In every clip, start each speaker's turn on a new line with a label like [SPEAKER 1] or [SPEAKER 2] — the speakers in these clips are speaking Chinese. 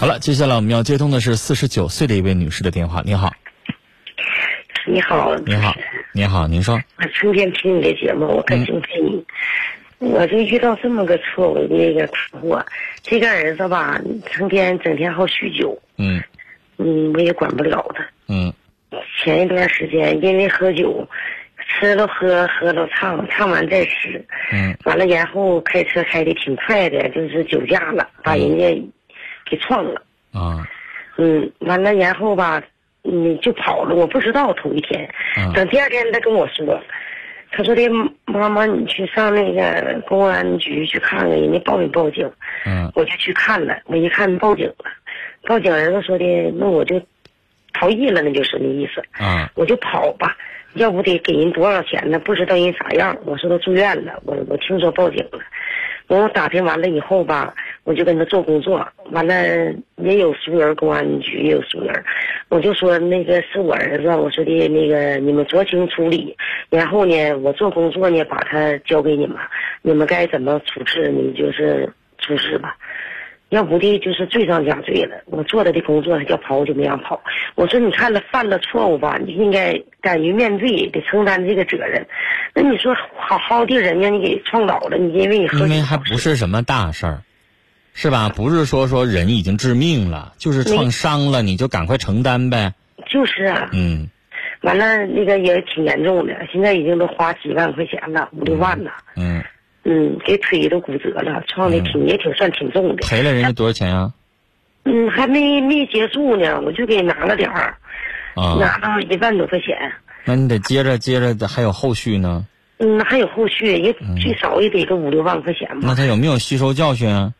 [SPEAKER 1] 好了，接下来我们要接通的是四十九岁的一位女士的电话。你好，
[SPEAKER 2] 你好，
[SPEAKER 1] 你好，你好，您说，
[SPEAKER 2] 我成天听你的节目，我可敬佩你。我就遇到这么个错误的那个大祸，这个儿子吧，成天整天好酗酒，
[SPEAKER 1] 嗯。
[SPEAKER 2] 嗯，我也管不了他。
[SPEAKER 1] 嗯。
[SPEAKER 2] 前一段时间因为喝酒，吃了喝，喝了唱，唱完再吃，
[SPEAKER 1] 嗯。
[SPEAKER 2] 完了然后开车开的挺快的，就是酒驾了，把人家给撞了。
[SPEAKER 1] 啊
[SPEAKER 2] 嗯，完了然后吧，嗯，就跑了。我不知道头一天，
[SPEAKER 1] 啊
[SPEAKER 2] 等第二天他跟我说，他说的妈妈，你去上那个公安局去看看，人家报没报警？
[SPEAKER 1] 嗯
[SPEAKER 2] 我就去看了，我一看报警了，报警儿子说的，那我就逃逸了，那就是那意思，
[SPEAKER 1] 啊
[SPEAKER 2] 我就跑吧，要不得给人多少钱呢？不知道人啥样。我说都住院了，我我听说报警了，我打听完了以后吧，我就跟他做工作，完了也有熟人，公安局也有熟人，我就说那个是我儿子，我说的那个你们酌情处理，然后呢，我做工作呢把他交给你们，你们该怎么处置你们就是处置吧。要不的就是罪上加罪了。我做的的工作，他叫跑我就没让跑。我说你看了犯了错误吧，你应该敢于面对，得承担这个责任。那你说好好的人家你给撞倒了，你因为你
[SPEAKER 1] 因为还不是什么大事儿，是吧？不是说说人已经致命了，就是创伤了，你就赶快承担呗。
[SPEAKER 2] 就是啊，
[SPEAKER 1] 嗯
[SPEAKER 2] 完了那个也挺严重的，现在已经都花几万块钱了，五六万了。
[SPEAKER 1] 嗯，
[SPEAKER 2] 嗯，给腿都骨折了，撞的挺、也挺算挺重的。
[SPEAKER 1] 赔了人家多少钱呀？
[SPEAKER 2] 嗯，还没没结束呢，我就给拿了点儿，
[SPEAKER 1] 啊，
[SPEAKER 2] 拿到一万多块钱。
[SPEAKER 1] 那你得接着接着，还有后续呢。
[SPEAKER 2] 嗯，还有后续，也最少也得个五六万块钱吧。
[SPEAKER 1] 那他有没有吸收教训啊？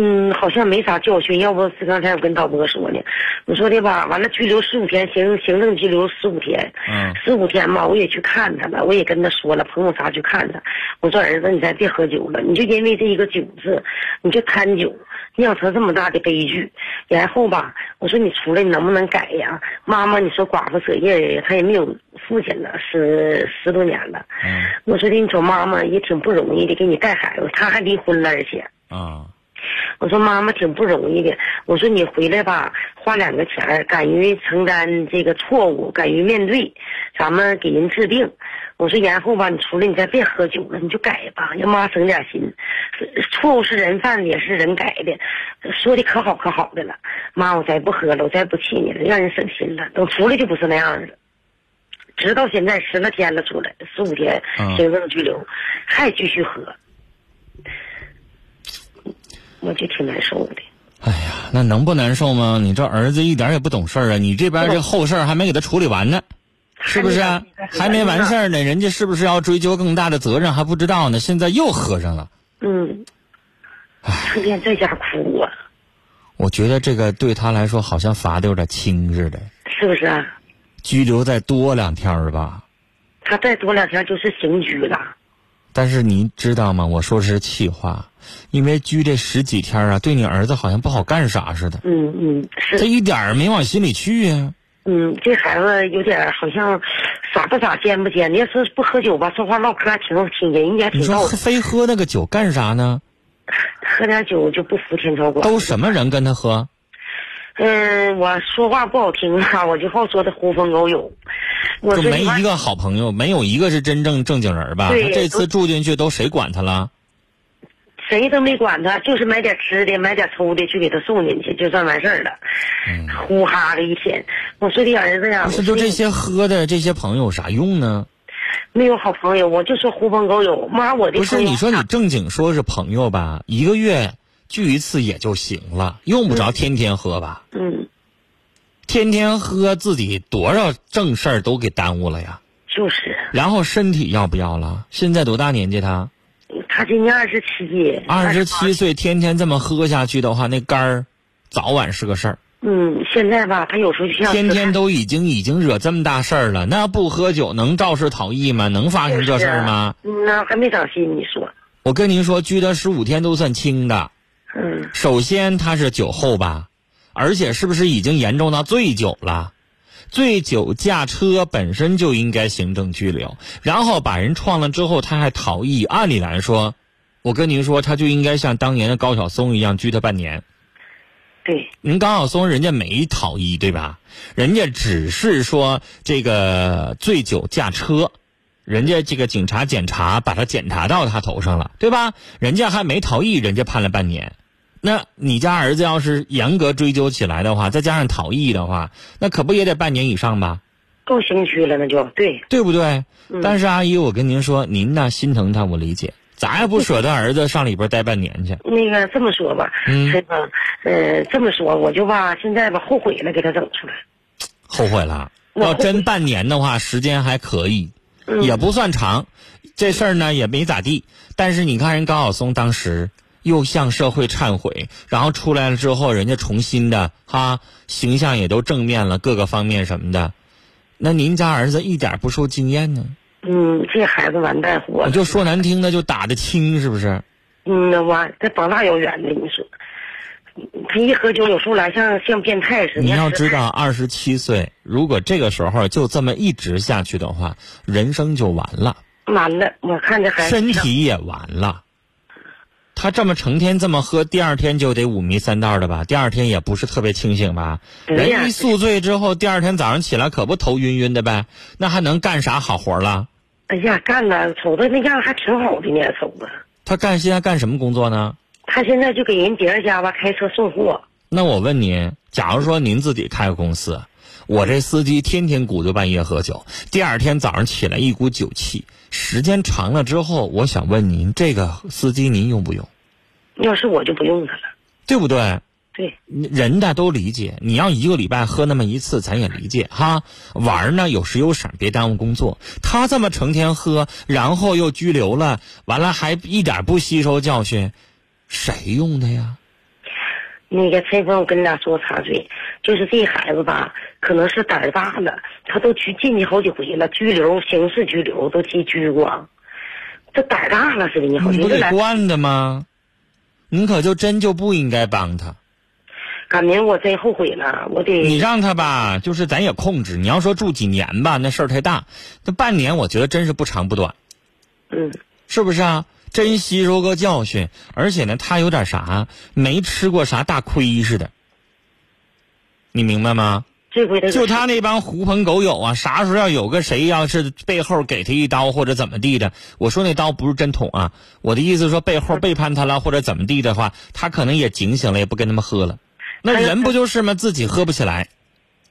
[SPEAKER 2] 嗯，好像没啥教训，要不是刚才我跟导播说呢，我说的吧，完了拘留十五天，行行政拘留十五天，
[SPEAKER 1] 嗯。
[SPEAKER 2] 十五天吧，我也去看他了，我也跟他说了，朋友啥去看他，我说儿子，你再别喝酒了，你就因为这一个酒字，你就贪酒，酿成这么大的悲剧，然后吧，我说你出来你能不能改呀？妈妈，你说寡妇舍业，她也没有父亲了，十十多年了，
[SPEAKER 1] 嗯。
[SPEAKER 2] 我说的你找妈妈也挺不容易的，给你带孩子，她还离婚了，而且。
[SPEAKER 1] 啊
[SPEAKER 2] 我说妈妈挺不容易的，我说你回来吧，花两个钱儿，敢于承担这个错误，敢于面对，咱们给人治病。我说然后吧，你出来你再别喝酒了，你就改吧，让妈省点心。错误是人犯的，也是人改的，说的可好可好的了。妈，我再不喝了，我再不气你了，让人省心了。等出来就不是那样了。直到现在十来天了，出来十五天
[SPEAKER 1] 嗯
[SPEAKER 2] 行政拘留，还继续喝，我就挺难受的。
[SPEAKER 1] 哎呀，那能不难受吗？你这儿子一点也不懂事儿啊！你这边这后事儿还没给他处理完呢，是不是啊？还没完事儿呢，人家是不是要追究更大的责任还不知道呢？现在又喝上了，
[SPEAKER 2] 嗯，成天在家哭啊，
[SPEAKER 1] 我觉得这个对他来说好像罚的有点轻似的，
[SPEAKER 2] 是不是啊？
[SPEAKER 1] 拘留再多两天儿吧。
[SPEAKER 2] 他再多两天就是刑拘了。
[SPEAKER 1] 但是您知道吗？我说的是气话，因为拘这十几天啊，对你儿子好像不好干啥似的，
[SPEAKER 2] 嗯嗯，
[SPEAKER 1] 他
[SPEAKER 2] 是，
[SPEAKER 1] 一点儿没往心里去呀、
[SPEAKER 2] 嗯，这孩子有点好像傻不傻尖不尖你。要是不喝酒吧，说话唠嗑还挺挺人家
[SPEAKER 1] 你说喝
[SPEAKER 2] 挺逗的，
[SPEAKER 1] 非喝那个酒干啥呢？
[SPEAKER 2] 喝点酒就不服天朝管。
[SPEAKER 1] 都什么人跟他喝？
[SPEAKER 2] 嗯，我说话不好听啊，我就好说他狐朋狗友。我
[SPEAKER 1] 就没一个好朋友，没有一个是真正正经人吧？
[SPEAKER 2] 对
[SPEAKER 1] 他这次住进去都谁管他了？
[SPEAKER 2] 谁都没管他，就是买点吃的，买点抽的去给他送进去，就算完事儿了。呼哈的一天，我说的儿子呀，
[SPEAKER 1] 不是，就这些喝的这些朋友有啥用呢？
[SPEAKER 2] 没有好朋友，我就说狐朋狗友。妈，我的
[SPEAKER 1] 不是，你说你正经说是朋友吧，一个月聚一次也就行了，用不着天天喝吧？
[SPEAKER 2] 嗯，
[SPEAKER 1] 天天喝自己多少正事儿都给耽误了呀。
[SPEAKER 2] 就是
[SPEAKER 1] 然后身体要不要了？现在多大年纪他？
[SPEAKER 2] 他今年二十七，
[SPEAKER 1] 二十七岁，天天这么喝下去的话，那肝儿早晚是个事儿。
[SPEAKER 2] 嗯，现在吧，他有时候就像
[SPEAKER 1] 天天都已经已经惹这么大事儿了，那不喝酒能肇事逃逸吗？能发生这事儿吗？
[SPEAKER 2] 嗯那还没长心，你说？
[SPEAKER 1] 我跟您说，拘他十五天都算轻的。
[SPEAKER 2] 嗯
[SPEAKER 1] 首先他是酒后吧，而且是不是已经严重到醉酒了？醉酒驾车本身就应该行政拘留，然后把人撞了之后他还逃逸，按理来说，我跟您说他就应该像当年的高晓松一样拘他半年。
[SPEAKER 2] 对，
[SPEAKER 1] 您高晓松人家没逃逸，对吧？人家只是说这个醉酒驾车，人家这个警察检查把他检查到他头上了，对吧？人家还没逃逸，人家判了半年。那你家儿子要是严格追究起来的话，再加上逃逸的话，那可不也得半年以上吧？
[SPEAKER 2] 够刑拘了，那就对，
[SPEAKER 1] 对不对？但是阿姨，我跟您说，您呢心疼他，我理解，咱也不舍得儿子上里边待半年去。
[SPEAKER 2] 那个这么说吧，
[SPEAKER 1] 嗯
[SPEAKER 2] 这个呃这么说，我就吧现在吧后悔了，给他整出来。
[SPEAKER 1] 后悔了。要真半年的话，时间还可以，
[SPEAKER 2] 嗯
[SPEAKER 1] 也不算长。这事儿呢也没咋地，但是你看人高晓松当时又向社会忏悔，然后出来了之后，人家重新的哈形象也都正面了，各个方面什么的。那您家儿子一点不受经验呢？
[SPEAKER 2] 嗯，这孩子完蛋活。
[SPEAKER 1] 我就说难听的，就打得轻，是不是？
[SPEAKER 2] 嗯，那完，这膀大腰圆的，你说，他一喝酒，有时候来像像变态似的。
[SPEAKER 1] 你要知道，二十七岁，如果这个时候就这么一直下去的话，人生就完了。
[SPEAKER 2] 完了，我看着孩子
[SPEAKER 1] 身体也完了。他这么成天这么喝，第二天就得五迷三道的吧？第二天也不是特别清醒吧？人一宿醉之后，第二天早上起来可不头晕晕的呗？那还能干啥好活了？
[SPEAKER 2] 哎呀，干了，瞅着那样还挺好的呢，瞅着。
[SPEAKER 1] 他干现在干什么工作呢？
[SPEAKER 2] 他现在就给人别人家吧开车送货。
[SPEAKER 1] 那我问您，假如说您自己开个公司，我这司机天天鼓捣半夜喝酒，第二天早上起来一股酒气，时间长了之后，我想问您，这个司机您用不用？
[SPEAKER 2] 要是我就不用他了。
[SPEAKER 1] 对不对？
[SPEAKER 2] 对，
[SPEAKER 1] 人家都理解，你要一个礼拜喝那么一次，咱也理解哈。玩呢有时有省，别耽误工作。他这么成天喝，然后又拘留了，完了还一点不吸收教训，谁用的呀？
[SPEAKER 2] 那个陈峰，我跟你俩说插嘴，就是这孩子吧，可能是胆儿大了，他都去进去好几回了，拘留、刑事拘留都去拘过，这胆儿大了似的，你好
[SPEAKER 1] 你不得惯的吗？你可就真就不应该帮他。
[SPEAKER 2] 赶明我真后悔了，我得
[SPEAKER 1] 你让他吧，就是咱也控制。你要说住几年吧，那事儿太大。这半年，我觉得真是不长不短。
[SPEAKER 2] 嗯，
[SPEAKER 1] 是不是啊？真吸收个教训，而且呢，他有点啥，没吃过啥大亏似的。你明白吗？就他那帮狐朋狗友啊，啥时候要有个谁要是背后给他一刀或者怎么地的，我说那刀不是真捅啊，我的意思说背后背叛他了或者怎么地的话，他可能也警醒了，也不跟他们喝了。那人不就是吗？自己喝不起来，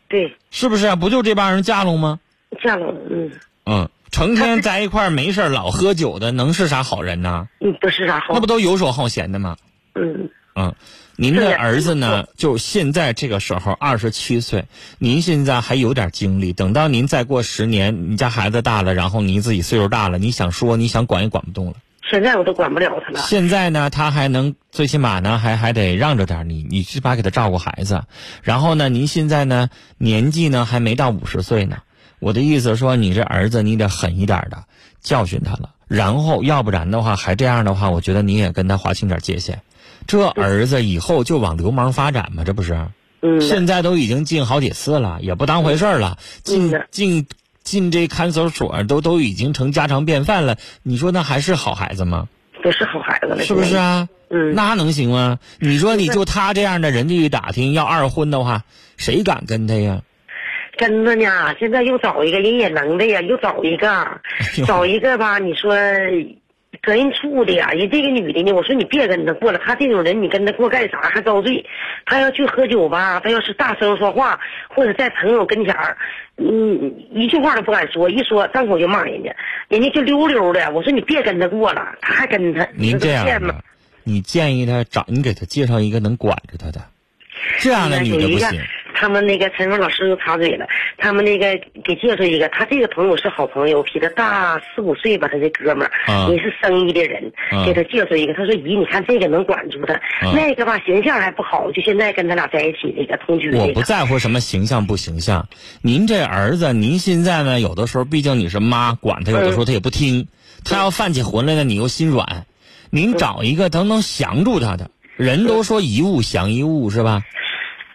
[SPEAKER 2] 对
[SPEAKER 1] 是不是啊？不就这帮人架拢吗？
[SPEAKER 2] 架拢，嗯
[SPEAKER 1] 嗯，成天在一块儿没事儿老喝酒的，能是啥好人呢？
[SPEAKER 2] 嗯，不是啥好，
[SPEAKER 1] 那不都游手好闲的吗？
[SPEAKER 2] 嗯
[SPEAKER 1] 嗯，您
[SPEAKER 2] 的
[SPEAKER 1] 的儿子呢？就现在这个时候，二十七岁，您现在还有点精力。等到您再过十年，你家孩子大了，然后您自己岁数大了，你想说，你想管也管不动了。
[SPEAKER 2] 现在我都管不了他了，
[SPEAKER 1] 现在呢，他还能最起码呢，还还得让着点你，你起码给他照顾孩子。然后呢，您现在呢，年纪呢还没到五十岁呢。我的意思说，你这儿子你得狠一点的教训他了。然后，要不然的话，还这样的话，我觉得你也跟他划清点界限。这儿子以后就往流氓发展嘛，这不是？
[SPEAKER 2] 嗯，
[SPEAKER 1] 现在都已经进好几次了，也不当回事儿了，进
[SPEAKER 2] 嗯
[SPEAKER 1] 进进这看守所都都已经成家常便饭了。你说那还是好孩子吗？
[SPEAKER 2] 不是好孩子了，
[SPEAKER 1] 是不是啊？
[SPEAKER 2] 嗯
[SPEAKER 1] 那能行吗？你说你就他这样的人家一打听要二婚的话，谁敢跟他呀？
[SPEAKER 2] 跟着呢，现在又找一个人也能的呀，又找一个，
[SPEAKER 1] 呦
[SPEAKER 2] 找一个吧，你说跟人处的呀，人这个女的呢，我说你别跟他过了，他这种人你跟他过干啥还遭罪？他要去喝酒吧，他要是大声说话，或者在朋友跟前儿，嗯，一句话都不敢说，一说张口就骂人家，人家就溜溜的。我说你别跟他过了，他还跟他，
[SPEAKER 1] 您这样
[SPEAKER 2] 你
[SPEAKER 1] 建议他找你给他介绍一个能管着他的，这样的女的不行。
[SPEAKER 2] 他们那个陈峰老师又插嘴了，他们那个给介绍一个，他这个朋友是好朋友，比他大四五岁吧，他这哥们儿。
[SPEAKER 1] 啊。
[SPEAKER 2] 也是生意的人，
[SPEAKER 1] 啊。
[SPEAKER 2] 给他介绍一个，他说姨，你看这个能管住他，
[SPEAKER 1] 啊。
[SPEAKER 2] 那个吧形象还不好，就现在跟他俩在一起那个同居
[SPEAKER 1] 我不，在乎什么形象不形象，您这儿子，您现在呢，有的时候毕竟你是妈，管他，有的时候他也不听，他要犯起浑来呢，你又心软。您找一个能能降住他的，人都说一物降一物是吧？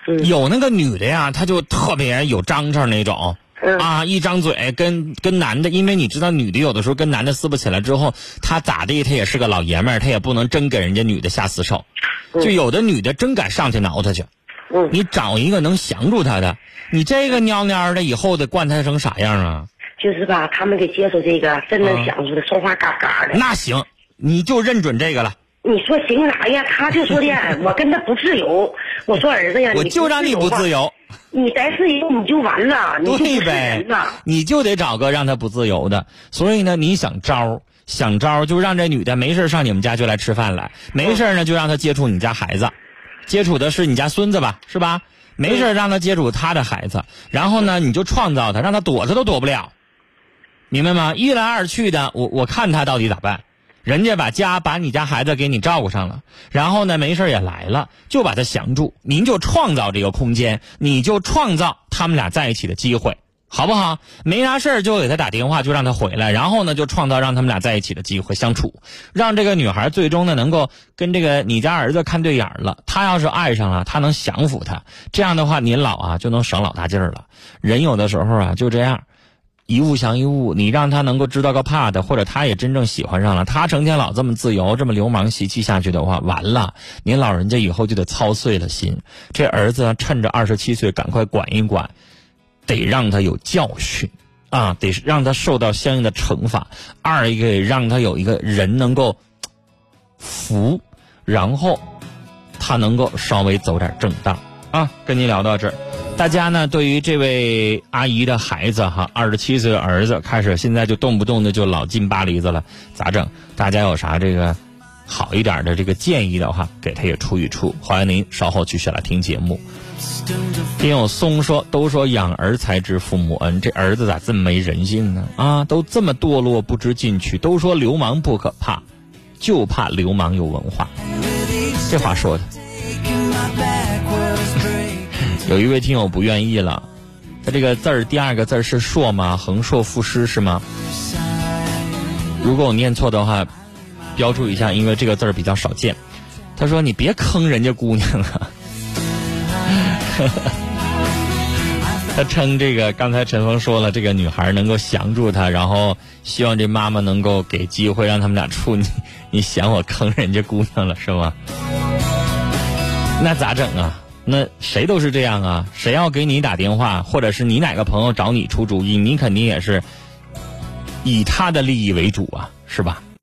[SPEAKER 2] 嗯
[SPEAKER 1] 有那个女的呀，她就特别有张张那种。
[SPEAKER 2] 嗯
[SPEAKER 1] 啊，一张嘴跟跟男的，因为你知道女的有的时候跟男的撕不起来之后，她咋地，她也是个老爷们儿，他也不能真给人家女的下死手。就有的女的真敢上去挠他去，
[SPEAKER 2] 嗯
[SPEAKER 1] 你找一个能降住他的。你这个蔫蔫的，以后得惯他成啥样啊？
[SPEAKER 2] 就是吧，他们得接受这个真能
[SPEAKER 1] 啊
[SPEAKER 2] 想出的，说话嘎嘎的。
[SPEAKER 1] 那行，你就认准这个了，
[SPEAKER 2] 你说行啥呀？他就说的，我跟他不自由。我说儿子呀，
[SPEAKER 1] 我就让你不自
[SPEAKER 2] 由你再自由你就完了，
[SPEAKER 1] 对呗你就得找个让他不自由的。所以呢，你想招儿想招儿就让这女的没事上你们家就来吃饭来，没事呢就让她接触你家孩子，接触的是你家孙子吧，是吧？没事让她接触他的孩子，然后呢你就创造他，让他躲他都躲不了，明白吗？一来二去的，我我看他到底咋办。人家把家把你家孩子给你照顾上了，然后呢，没事也来了，就把他降住。您就创造这个空间，你就创造他们俩在一起的机会，好不好？没啥事就给他打电话，就让他回来，然后呢，就创造让他们俩在一起的机会相处，让这个女孩最终呢能够跟这个你家儿子看对眼了。他要是爱上了，他能降服他，这样的话您老啊就能省老大劲儿了。人有的时候啊就这样。一物降一物，你让他能够知道个怕的，或者他也真正喜欢上了，他成天老这么自由、这么流氓习气下去的话，完了，您老人家以后就得操碎了心。这儿子趁着二十七岁赶快管一管，得让他有教训啊，得让他受到相应的惩罚。二一个让他有一个人能够服，然后他能够稍微走点正道啊。跟您聊到这儿。大家呢，对于这位阿姨的孩子哈，二十七岁的儿子，开始现在就动不动的就老进巴黎子了，咋整？大家有啥这个好一点的这个建议的话，给他也出一出。欢迎您稍后继续来听节目。听友松说，都说养儿才知父母恩，这儿子咋这么没人性呢？啊，都这么堕落不知进取。都说流氓不可怕，就怕流氓有文化。这话说的。有一位听友不愿意了，他这个字儿第二个字儿是硕吗？横硕赋诗是吗？如果我念错的话，标注一下，因为这个字儿比较少见。他说：“你别坑人家姑娘了！” 他称这个，刚才陈峰说了，这个女孩能够降住他，然后希望这妈妈能够给机会让他们俩处。你你嫌我坑人家姑娘了是吗？那咋整啊？那谁都是这样啊！谁要给你打电话，或者是你哪个朋友找你出主意，你肯定也是以他的利益为主啊，是吧？